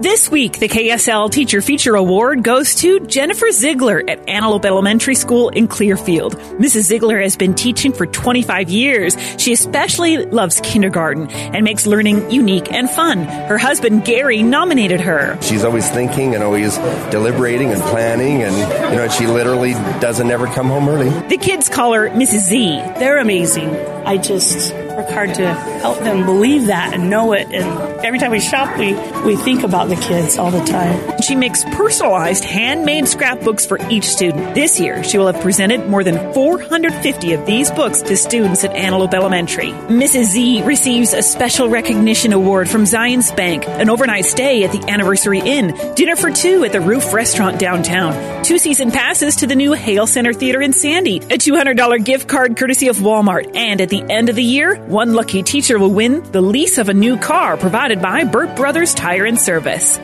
This week, the KSL Teacher Feature Award goes to Jennifer Ziegler at Antelope Elementary School in Clearfield. Mrs. Ziegler has been teaching for 25 years. She especially loves kindergarten and makes learning unique and fun. Her husband, Gary, nominated her. She's always thinking and always deliberating and planning, and, you know, she literally doesn't ever come home early. The kids call her Mrs. Z. They're amazing. I just work hard to help them believe that and know it. And every time we shop, we, we think about the kids all the time. She makes personalized handmade scrapbooks for each student. This year, she will have presented more than 450 of these books to students at Antelope Elementary. Mrs. Z receives a special recognition award from Zions Bank, an overnight stay at the Anniversary Inn, dinner for two at the Roof Restaurant downtown, two season passes to the new Hale Center Theater in Sandy, a $200 gift card courtesy of Walmart, and at end of the year, one lucky teacher will win the lease of a new car provided by Burt Brothers Tire and Service.